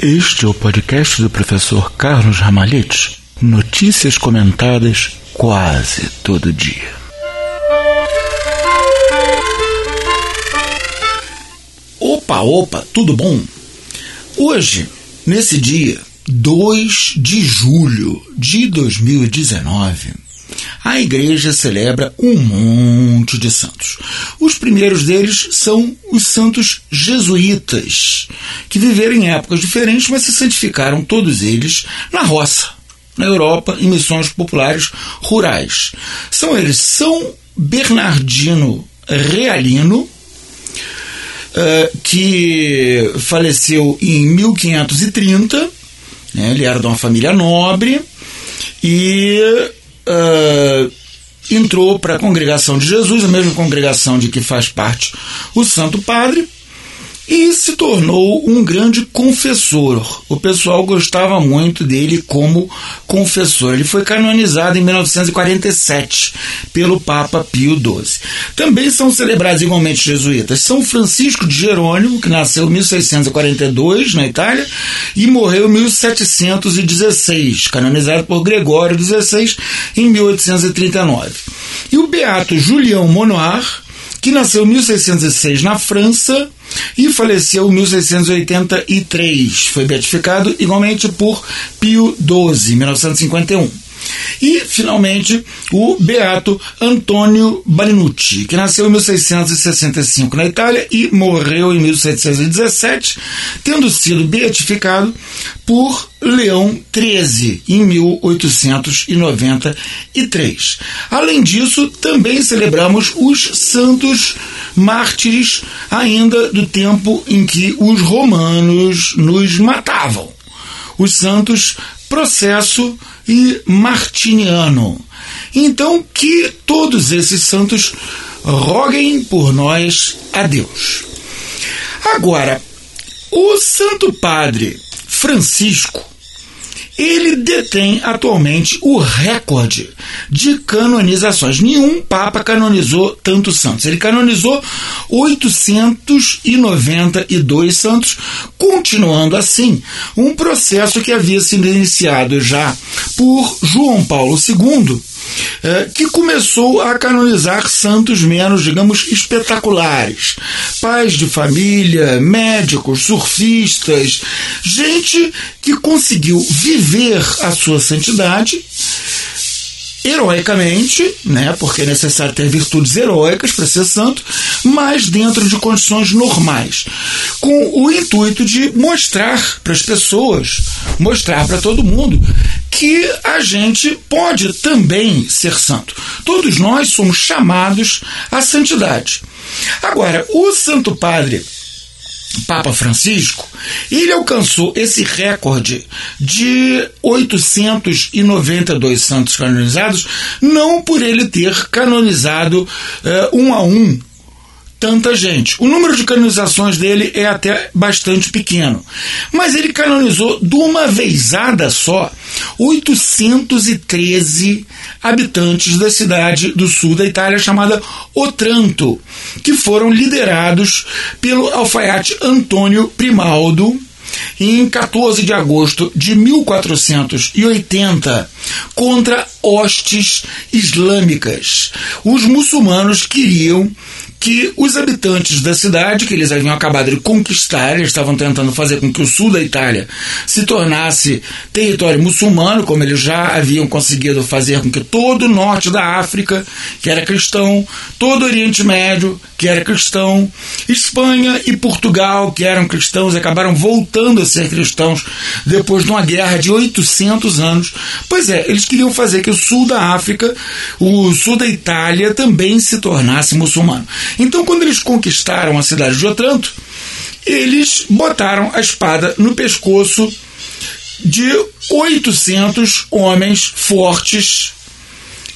Este é o podcast do professor Carlos Ramalhete. Notícias comentadas quase todo dia. Opa, opa, tudo bom? Hoje, nesse dia 2 de julho de 2019, a igreja celebra um monte de santos. Os primeiros deles são os santos jesuítas, que viveram em épocas diferentes, mas se santificaram todos eles na roça, na Europa, em missões populares rurais. São eles São Bernardino Realino, Uh, que faleceu em 1530. Né, ele era de uma família nobre e uh, entrou para a congregação de Jesus, a mesma congregação de que faz parte o Santo Padre, e se tornou um grande confessor. O pessoal gostava muito dele como confessor. Ele foi canonizado em 1947 pelo Papa Pio XII. Também são celebrados igualmente jesuítas São Francisco de Jerônimo, que nasceu em 1642 na Itália e morreu em 1716, canonizado por Gregório XVI em 1839. E o beato Julião Monoir, que nasceu em 1606 na França e faleceu em 1683. Foi beatificado igualmente por Pio XII, em 1951. E, finalmente, o beato Antônio Balinucci, que nasceu em 1665 na Itália e morreu em 1717, tendo sido beatificado por Leão XIII, em 1893. Além disso, também celebramos os santos mártires ainda do tempo em que os romanos nos matavam. Os santos Processo e Martiniano. Então, que todos esses santos roguem por nós a Deus. Agora, o Santo Padre Francisco ele detém atualmente o recorde de canonizações. Nenhum Papa canonizou tantos santos. Ele canonizou 892 santos, continuando assim um processo que havia sido iniciado já por João Paulo II é, que começou a canonizar santos menos, digamos, espetaculares. Pais de família, médicos, surfistas, gente que conseguiu viver a sua santidade heroicamente, né, porque é necessário ter virtudes heróicas para ser santo, mas dentro de condições normais, com o intuito de mostrar para as pessoas, mostrar para todo mundo que a gente pode também ser santo. Todos nós somos chamados à santidade. Agora, o Santo Padre Papa Francisco, ele alcançou esse recorde de 892 santos canonizados, não por ele ter canonizado uh, um a um tanta gente. O número de canonizações dele é até bastante pequeno. Mas ele canonizou de uma vezada só 813 habitantes da cidade do sul da Itália chamada Otranto, que foram liderados pelo alfaiate Antônio Primaldo em 14 de agosto de 1480 contra hostes islâmicas. Os muçulmanos queriam que os habitantes da cidade, que eles haviam acabado de conquistar, eles estavam tentando fazer com que o sul da Itália se tornasse território muçulmano, como eles já haviam conseguido fazer com que todo o norte da África, que era cristão, todo o Oriente Médio, que era cristão, Espanha e Portugal, que eram cristãos, acabaram voltando a ser cristãos depois de uma guerra de 800 anos. Pois é, eles queriam fazer que o sul da África, o sul da Itália também se tornasse muçulmano. Então, quando eles conquistaram a cidade de Otranto, eles botaram a espada no pescoço de 800 homens fortes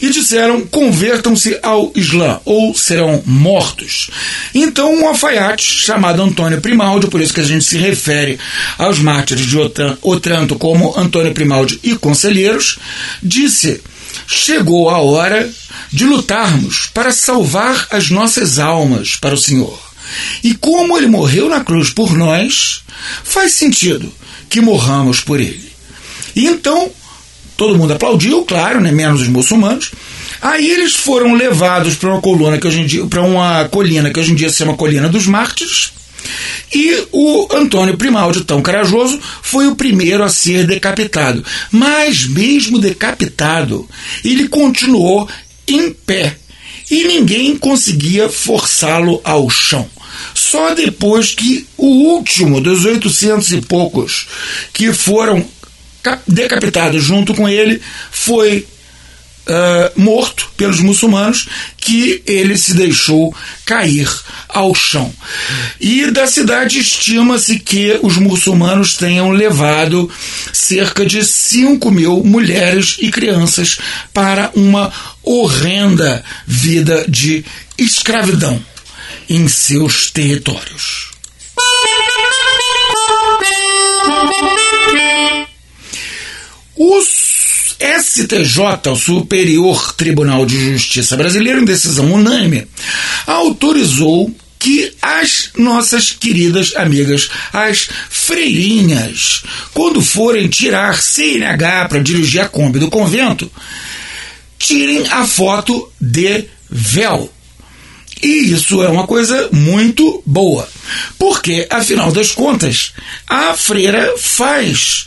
e disseram: convertam-se ao Islã ou serão mortos. Então, um alfaiate chamado Antônio Primaldi, por isso que a gente se refere aos mártires de Otranto como Antônio Primaldi e conselheiros, disse: chegou a hora de lutarmos para salvar as nossas almas para o Senhor. E como ele morreu na cruz por nós, faz sentido que morramos por ele. E então, todo mundo aplaudiu, claro, né, menos os muçulmanos. Aí eles foram levados para uma coluna que hoje em dia, para uma colina que hoje em dia se chama Colina dos Mártires. E o Antônio Primaldi, tão corajoso, foi o primeiro a ser decapitado. Mas, mesmo decapitado, ele continuou em pé e ninguém conseguia forçá-lo ao chão. Só depois que o último dos 800 e poucos que foram decapitados junto com ele foi uh, morto pelos muçulmanos, que ele se deixou cair ao chão. E da cidade estima-se que os muçulmanos tenham levado cerca de 5 mil mulheres e crianças para uma horrenda vida de escravidão em seus territórios. Os STJ, o Superior Tribunal de Justiça Brasileiro, em decisão unânime, autorizou que as nossas queridas amigas, as freirinhas, quando forem tirar CNH para dirigir a Kombi do convento, tirem a foto de véu. E isso é uma coisa muito boa, porque, afinal das contas, a freira faz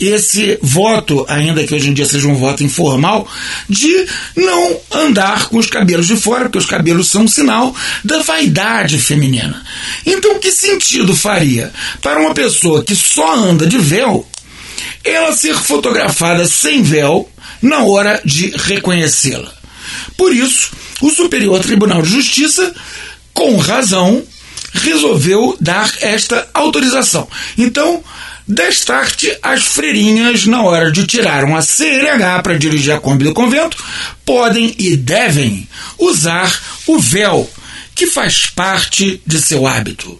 esse voto, ainda que hoje em dia seja um voto informal, de não andar com os cabelos de fora, porque os cabelos são um sinal da vaidade feminina. Então, que sentido faria para uma pessoa que só anda de véu ela ser fotografada sem véu na hora de reconhecê-la? Por isso, o Superior Tribunal de Justiça, com razão, resolveu dar esta autorização. Então, Destarte, as freirinhas, na hora de tirar uma CNH para dirigir a Kombi do convento, podem e devem usar o véu, que faz parte de seu hábito.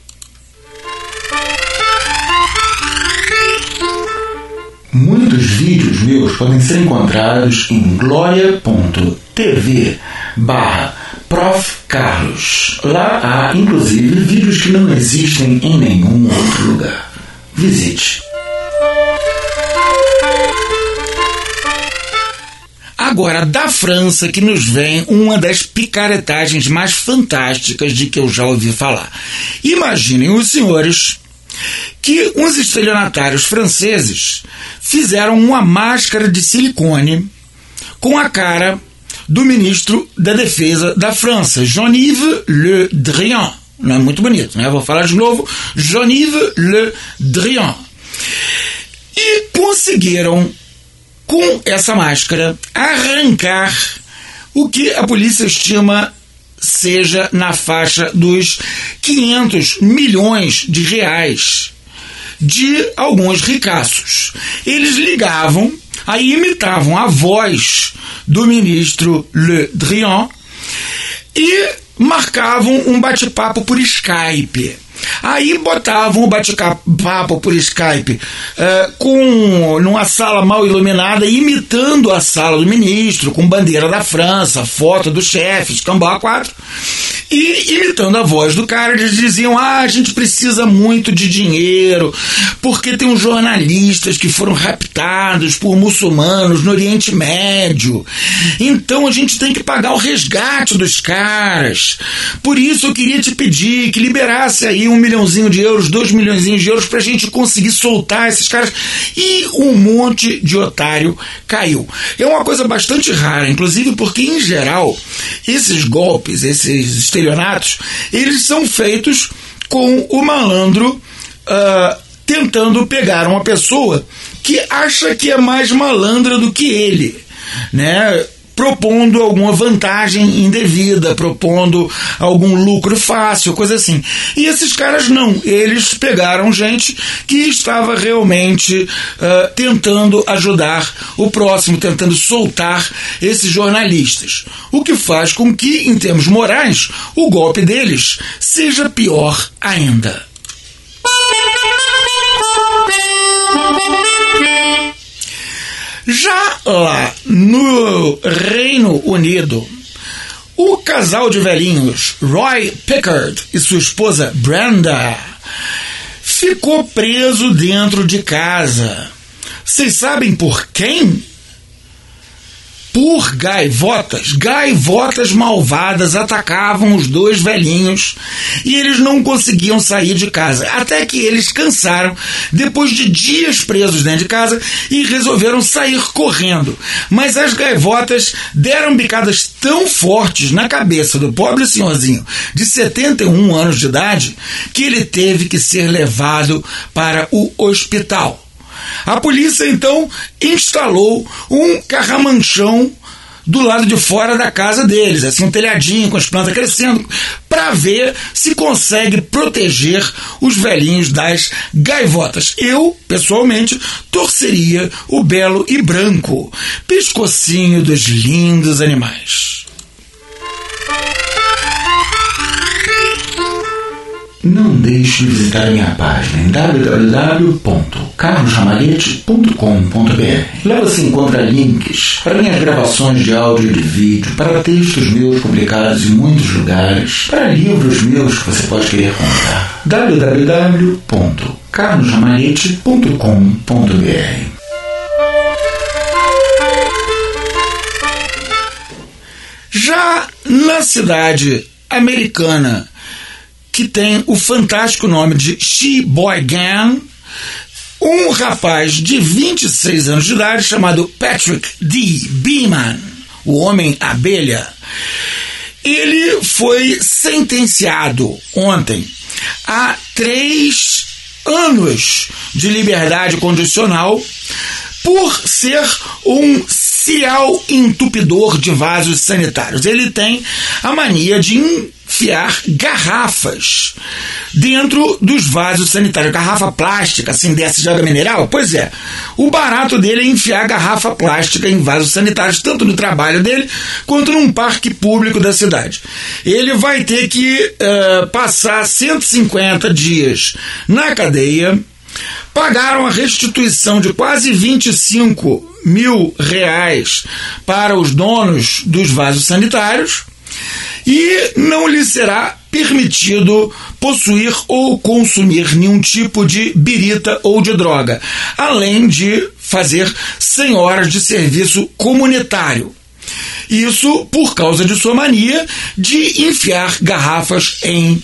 Muitos vídeos meus podem ser encontrados em gloria.tv barra Prof. Carlos. Lá há, inclusive, vídeos que não existem em nenhum outro lugar. Visite. Agora, da França que nos vem uma das picaretagens mais fantásticas de que eu já ouvi falar. Imaginem os senhores que uns estelionatários franceses fizeram uma máscara de silicone com a cara do ministro da Defesa da França, Jean-Yves Le Drian não é muito bonito, né? Vou falar de novo. Jean-Yves Le Drian. E conseguiram, com essa máscara, arrancar o que a polícia estima seja na faixa dos 500 milhões de reais de alguns ricaços. Eles ligavam, aí imitavam a voz do ministro Le Drian e marcavam um bate-papo por Skype. Aí botavam o bate-papo por Skype uh, com numa sala mal iluminada, imitando a sala do ministro, com bandeira da França, foto do chefe, escambau 4. E imitando a voz do cara, eles diziam: Ah, a gente precisa muito de dinheiro, porque tem uns jornalistas que foram raptados por muçulmanos no Oriente Médio. Então a gente tem que pagar o resgate dos caras. Por isso eu queria te pedir que liberasse aí um milhãozinho de euros, dois milhões de euros, para a gente conseguir soltar esses caras. E um monte de otário caiu. É uma coisa bastante rara, inclusive porque, em geral, esses golpes, esses estelionatos, eles são feitos com o malandro uh, tentando pegar uma pessoa que acha que é mais malandra do que ele, né? Propondo alguma vantagem indevida, propondo algum lucro fácil, coisa assim. E esses caras não, eles pegaram gente que estava realmente uh, tentando ajudar o próximo, tentando soltar esses jornalistas. O que faz com que, em termos morais, o golpe deles seja pior ainda. Já lá no Reino Unido, o casal de velhinhos Roy Pickard e sua esposa Brenda ficou preso dentro de casa. Vocês sabem por quem? Por gaivotas. Gaivotas malvadas atacavam os dois velhinhos e eles não conseguiam sair de casa. Até que eles cansaram, depois de dias presos dentro de casa, e resolveram sair correndo. Mas as gaivotas deram bicadas tão fortes na cabeça do pobre senhorzinho de 71 anos de idade que ele teve que ser levado para o hospital. A polícia então instalou um carramanchão do lado de fora da casa deles, assim um telhadinho com as plantas crescendo, para ver se consegue proteger os velhinhos das gaivotas. Eu, pessoalmente, torceria o belo e branco pescocinho dos lindos animais. Não deixe de visitar minha página em www.carlosramalhete.com.br. Lá você encontra links para minhas gravações de áudio e de vídeo, para textos meus publicados em muitos lugares, para livros meus que você pode querer comprar. www.carlosramalhete.com.br Já na cidade americana que tem o fantástico nome de She-Boy Gang, um rapaz de 26 anos de idade chamado Patrick D. Beeman, o Homem Abelha. Ele foi sentenciado ontem a três anos de liberdade condicional por ser um serial entupidor de vasos sanitários. Ele tem a mania de enfiar garrafas dentro dos vasos sanitários. Garrafa plástica, assim, dessa de água mineral? Pois é. O barato dele é enfiar garrafa plástica em vasos sanitários, tanto no trabalho dele quanto num parque público da cidade. Ele vai ter que uh, passar 150 dias na cadeia pagaram a restituição de quase 25 mil reais para os donos dos vasos sanitários e não lhe será permitido possuir ou consumir nenhum tipo de birita ou de droga, além de fazer 100 horas de serviço comunitário. Isso por causa de sua mania de enfiar garrafas em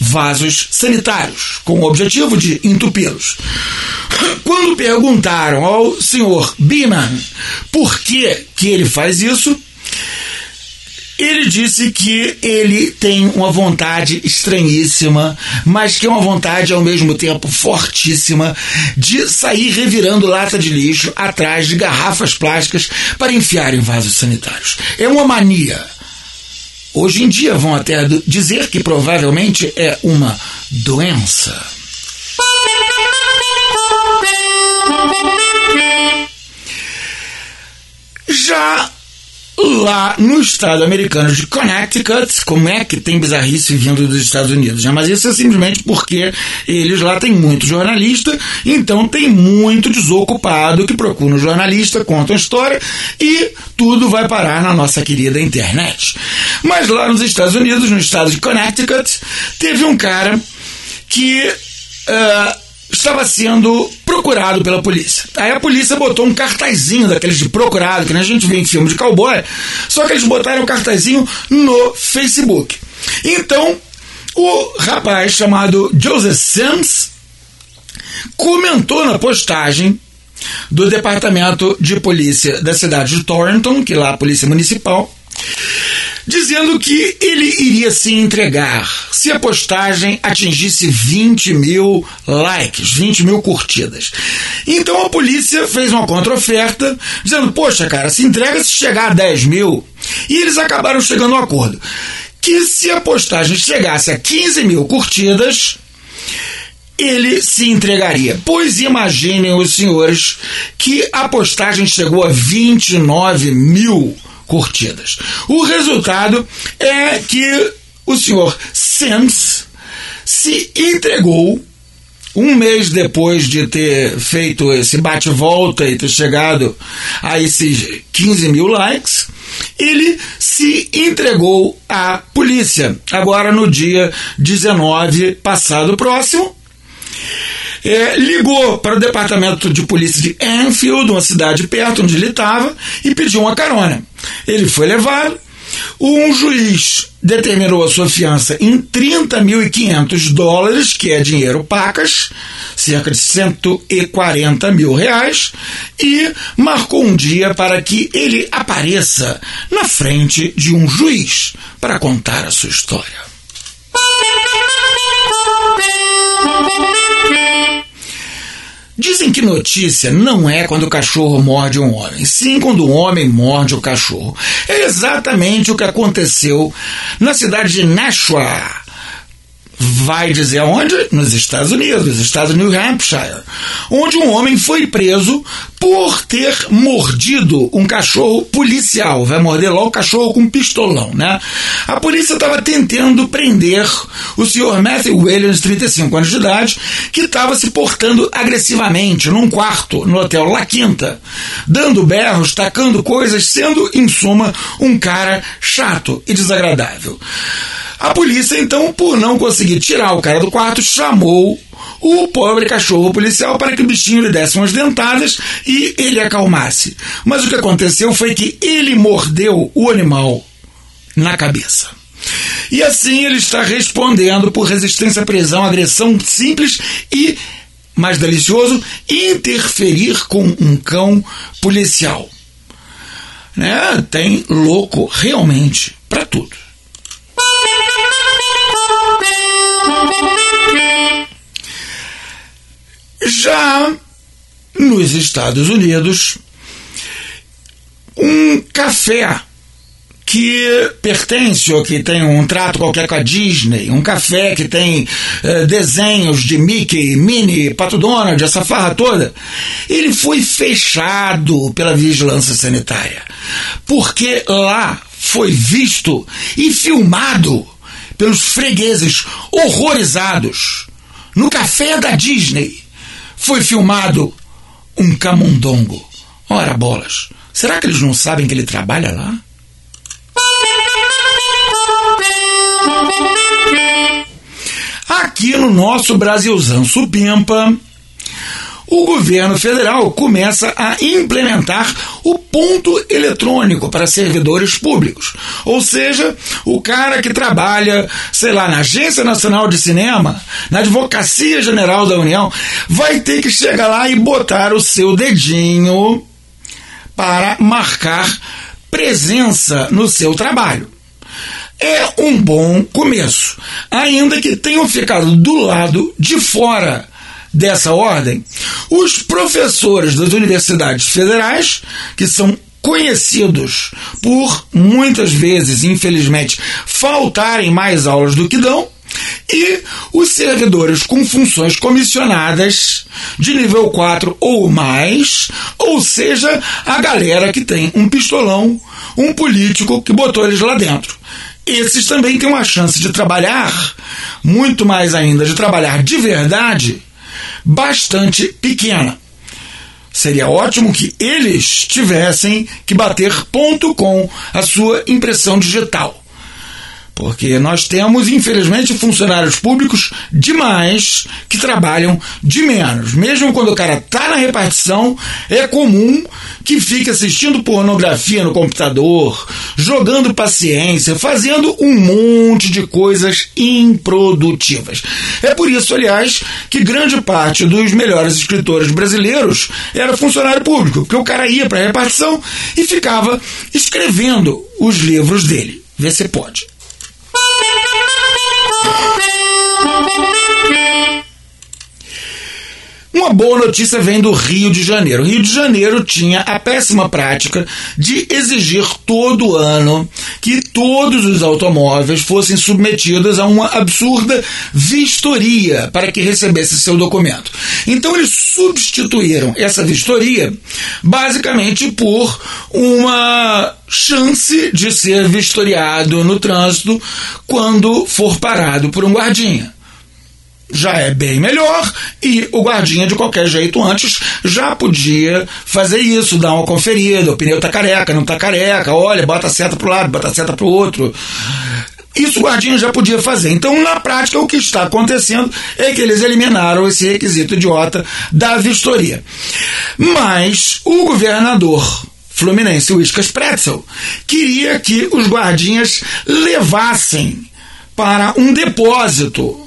vasos sanitários, com o objetivo de entupi-los. Quando perguntaram ao senhor Beeman por que, que ele faz isso, ele disse que ele tem uma vontade estranhíssima, mas que é uma vontade ao mesmo tempo fortíssima de sair revirando lata de lixo atrás de garrafas plásticas para enfiar em vasos sanitários. É uma mania. Hoje em dia vão até dizer que provavelmente é uma doença. Já lá no estado americano de Connecticut, como é que tem bizarrice vindo dos Estados Unidos? Né? Mas isso é simplesmente porque eles lá têm muito jornalista, então tem muito desocupado que procura um jornalista, conta uma história e tudo vai parar na nossa querida internet. Mas lá nos Estados Unidos, no estado de Connecticut, teve um cara que uh, estava sendo procurado pela polícia. Aí a polícia botou um cartazinho daqueles de procurado, que a gente vê em filme de cowboy, só que eles botaram um cartazinho no Facebook. Então, o rapaz chamado Joseph Sims comentou na postagem do departamento de polícia da cidade de Torrington, que lá é a polícia municipal, dizendo que ele iria se entregar se a postagem atingisse 20 mil likes, 20 mil curtidas. Então a polícia fez uma contra-oferta, dizendo: Poxa, cara, se entrega se chegar a 10 mil. E eles acabaram chegando a um acordo. Que se a postagem chegasse a 15 mil curtidas, ele se entregaria. Pois imaginem os senhores que a postagem chegou a 29 mil curtidas. O resultado é que o senhor Sims se entregou um mês depois de ter feito esse bate-volta e ter chegado a esses 15 mil likes, ele se entregou à polícia. Agora, no dia 19 passado próximo, é, ligou para o departamento de polícia de Enfield, uma cidade perto onde ele estava, e pediu uma carona. Ele foi levado. Um juiz determinou a sua fiança em 30.500 dólares, que é dinheiro pacas, cerca de 140 mil reais, e marcou um dia para que ele apareça na frente de um juiz para contar a sua história. Notícia não é quando o cachorro morde um homem, sim quando o homem morde o cachorro. É exatamente o que aconteceu na cidade de Nashua, vai dizer aonde? Nos Estados Unidos, nos estados de New Hampshire, onde um homem foi preso por ter mordido um cachorro policial. Vai morder lá o cachorro com um pistolão, né? A polícia estava tentando prender o senhor Matthew Williams, 35 anos de idade, que estava se portando agressivamente num quarto no hotel La Quinta, dando berros, tacando coisas, sendo, em suma, um cara chato e desagradável. A polícia, então, por não conseguir tirar o cara do quarto, chamou o pobre cachorro policial para que o bichinho lhe desse umas dentadas e ele acalmasse. Mas o que aconteceu foi que ele mordeu o animal na cabeça. E assim ele está respondendo por resistência à prisão, agressão simples e, mais delicioso, interferir com um cão policial. Né? Tem louco realmente para tudo. Já nos Estados Unidos, um café que pertence ou que tem um trato qualquer com a Disney, um café que tem uh, desenhos de Mickey, Minnie, Pato Donald, essa farra toda, ele foi fechado pela vigilância sanitária, porque lá foi visto e filmado pelos fregueses horrorizados no café da Disney foi filmado um camundongo. Ora bolas, será que eles não sabem que ele trabalha lá? Aqui no nosso Brasilzão supimpa, o governo federal começa a implementar o ponto eletrônico para servidores públicos. Ou seja, o cara que trabalha, sei lá, na Agência Nacional de Cinema, na Advocacia General da União, vai ter que chegar lá e botar o seu dedinho para marcar presença no seu trabalho. É um bom começo, ainda que tenham ficado do lado de fora dessa ordem, os professores das universidades federais, que são conhecidos por muitas vezes, infelizmente, faltarem mais aulas do que dão, e os servidores com funções comissionadas de nível 4 ou mais, ou seja, a galera que tem um pistolão, um político que botou eles lá dentro. Esses também têm uma chance de trabalhar, muito mais ainda, de trabalhar de verdade bastante pequena. Seria ótimo que eles tivessem que bater ponto com a sua impressão digital. Porque nós temos, infelizmente, funcionários públicos demais que trabalham de menos. Mesmo quando o cara está na repartição, é comum que fique assistindo pornografia no computador, jogando paciência, fazendo um monte de coisas improdutivas. É por isso, aliás, que grande parte dos melhores escritores brasileiros era funcionário público, porque o cara ia para a repartição e ficava escrevendo os livros dele. Vê se pode. Thank you. Uma boa notícia vem do Rio de Janeiro. O Rio de Janeiro tinha a péssima prática de exigir todo ano que todos os automóveis fossem submetidos a uma absurda vistoria para que recebesse seu documento. Então eles substituíram essa vistoria basicamente por uma chance de ser vistoriado no trânsito quando for parado por um guardinha já é bem melhor e o guardinha de qualquer jeito antes já podia fazer isso, dar uma conferida, o pneu tá careca, não tá careca, olha, bota a seta pro lado, bota a seta pro outro. isso o guardinha já podia fazer. Então, na prática, o que está acontecendo é que eles eliminaram esse requisito idiota da vistoria. Mas o governador Fluminense, o Pretzel, queria que os guardinhas levassem para um depósito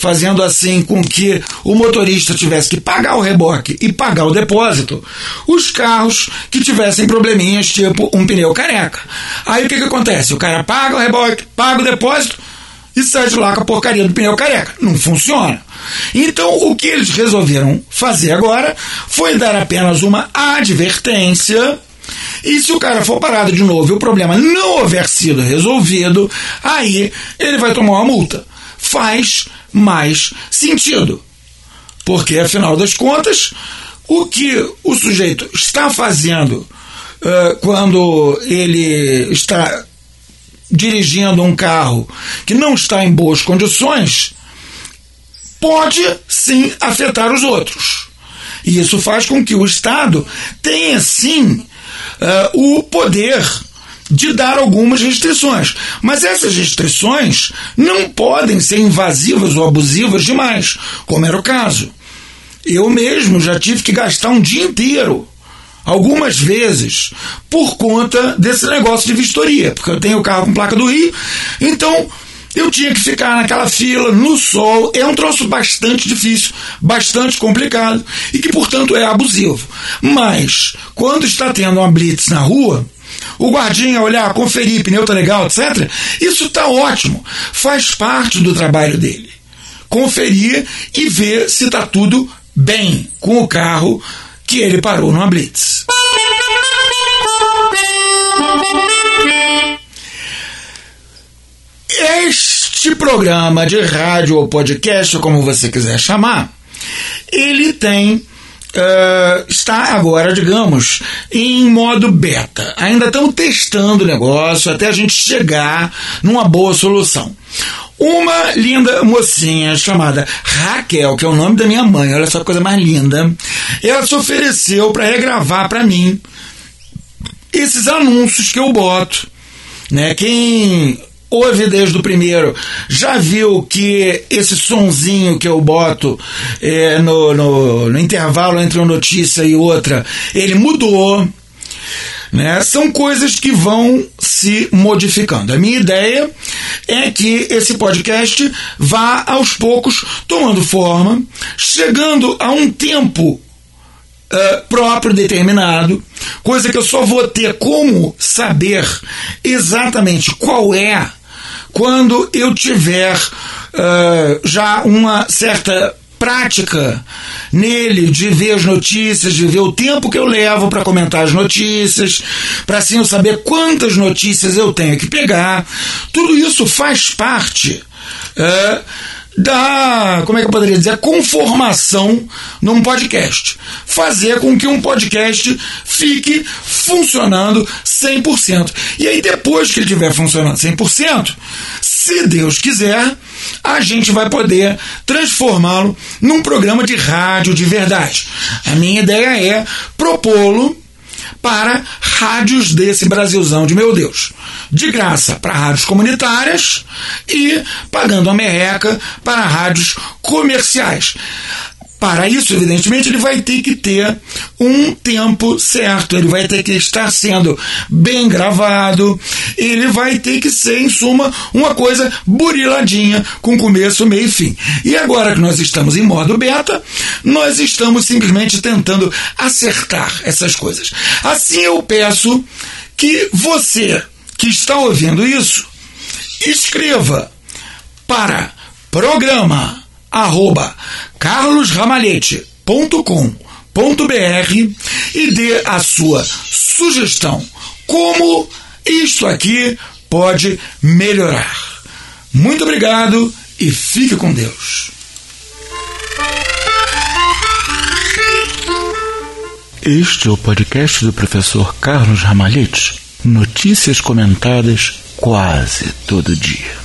fazendo assim com que o motorista tivesse que pagar o reboque e pagar o depósito, os carros que tivessem probleminhas, tipo um pneu careca. Aí o que, que acontece? O cara paga o reboque, paga o depósito e sai de lá com a porcaria do pneu careca. Não funciona. Então, o que eles resolveram fazer agora foi dar apenas uma advertência. E se o cara for parado de novo e o problema não houver sido resolvido, aí ele vai tomar uma multa. Faz mais sentido. Porque, afinal das contas, o que o sujeito está fazendo uh, quando ele está dirigindo um carro que não está em boas condições pode sim afetar os outros. E isso faz com que o Estado tenha sim uh, o poder de dar algumas restrições. Mas essas restrições não podem ser invasivas ou abusivas demais, como era o caso. Eu mesmo já tive que gastar um dia inteiro, algumas vezes, por conta desse negócio de vistoria, porque eu tenho o carro com placa do Rio, então eu tinha que ficar naquela fila, no sol. É um troço bastante difícil, bastante complicado e que, portanto, é abusivo. Mas, quando está tendo uma blitz na rua, o guardinha olhar, conferir, pneu tá legal, etc. Isso tá ótimo. Faz parte do trabalho dele. Conferir e ver se tá tudo bem com o carro que ele parou numa blitz. Este programa de rádio ou podcast, como você quiser chamar, ele tem Uh, está agora, digamos, em modo beta. Ainda estamos testando o negócio até a gente chegar numa boa solução. Uma linda mocinha chamada Raquel, que é o nome da minha mãe, olha só que coisa mais linda, ela se ofereceu para regravar para mim esses anúncios que eu boto. Né? Quem ouve desde o primeiro, já viu que esse sonzinho que eu boto é, no, no, no intervalo entre uma notícia e outra, ele mudou. Né? São coisas que vão se modificando. A minha ideia é que esse podcast vá aos poucos tomando forma, chegando a um tempo uh, próprio, determinado, coisa que eu só vou ter como saber exatamente qual é quando eu tiver uh, já uma certa prática nele de ver as notícias, de ver o tempo que eu levo para comentar as notícias, para assim eu saber quantas notícias eu tenho que pegar. Tudo isso faz parte. Uh, da, como é que eu poderia dizer, conformação num podcast. Fazer com que um podcast fique funcionando 100%. E aí, depois que ele estiver funcionando 100%, se Deus quiser, a gente vai poder transformá-lo num programa de rádio de verdade. A minha ideia é propô-lo para rádios desse Brasilzão de meu Deus. De graça para rádios comunitárias e pagando a merreca para rádios comerciais. Para isso, evidentemente, ele vai ter que ter um tempo certo, ele vai ter que estar sendo bem gravado, ele vai ter que ser, em suma, uma coisa buriladinha, com começo, meio e fim. E agora que nós estamos em modo beta, nós estamos simplesmente tentando acertar essas coisas. Assim eu peço que você que está ouvindo isso, escreva para programa arroba carlosramalhete.com.br e dê a sua sugestão. Como isto aqui pode melhorar. Muito obrigado e fique com Deus. Este é o podcast do professor Carlos Ramalhete. Notícias comentadas quase todo dia.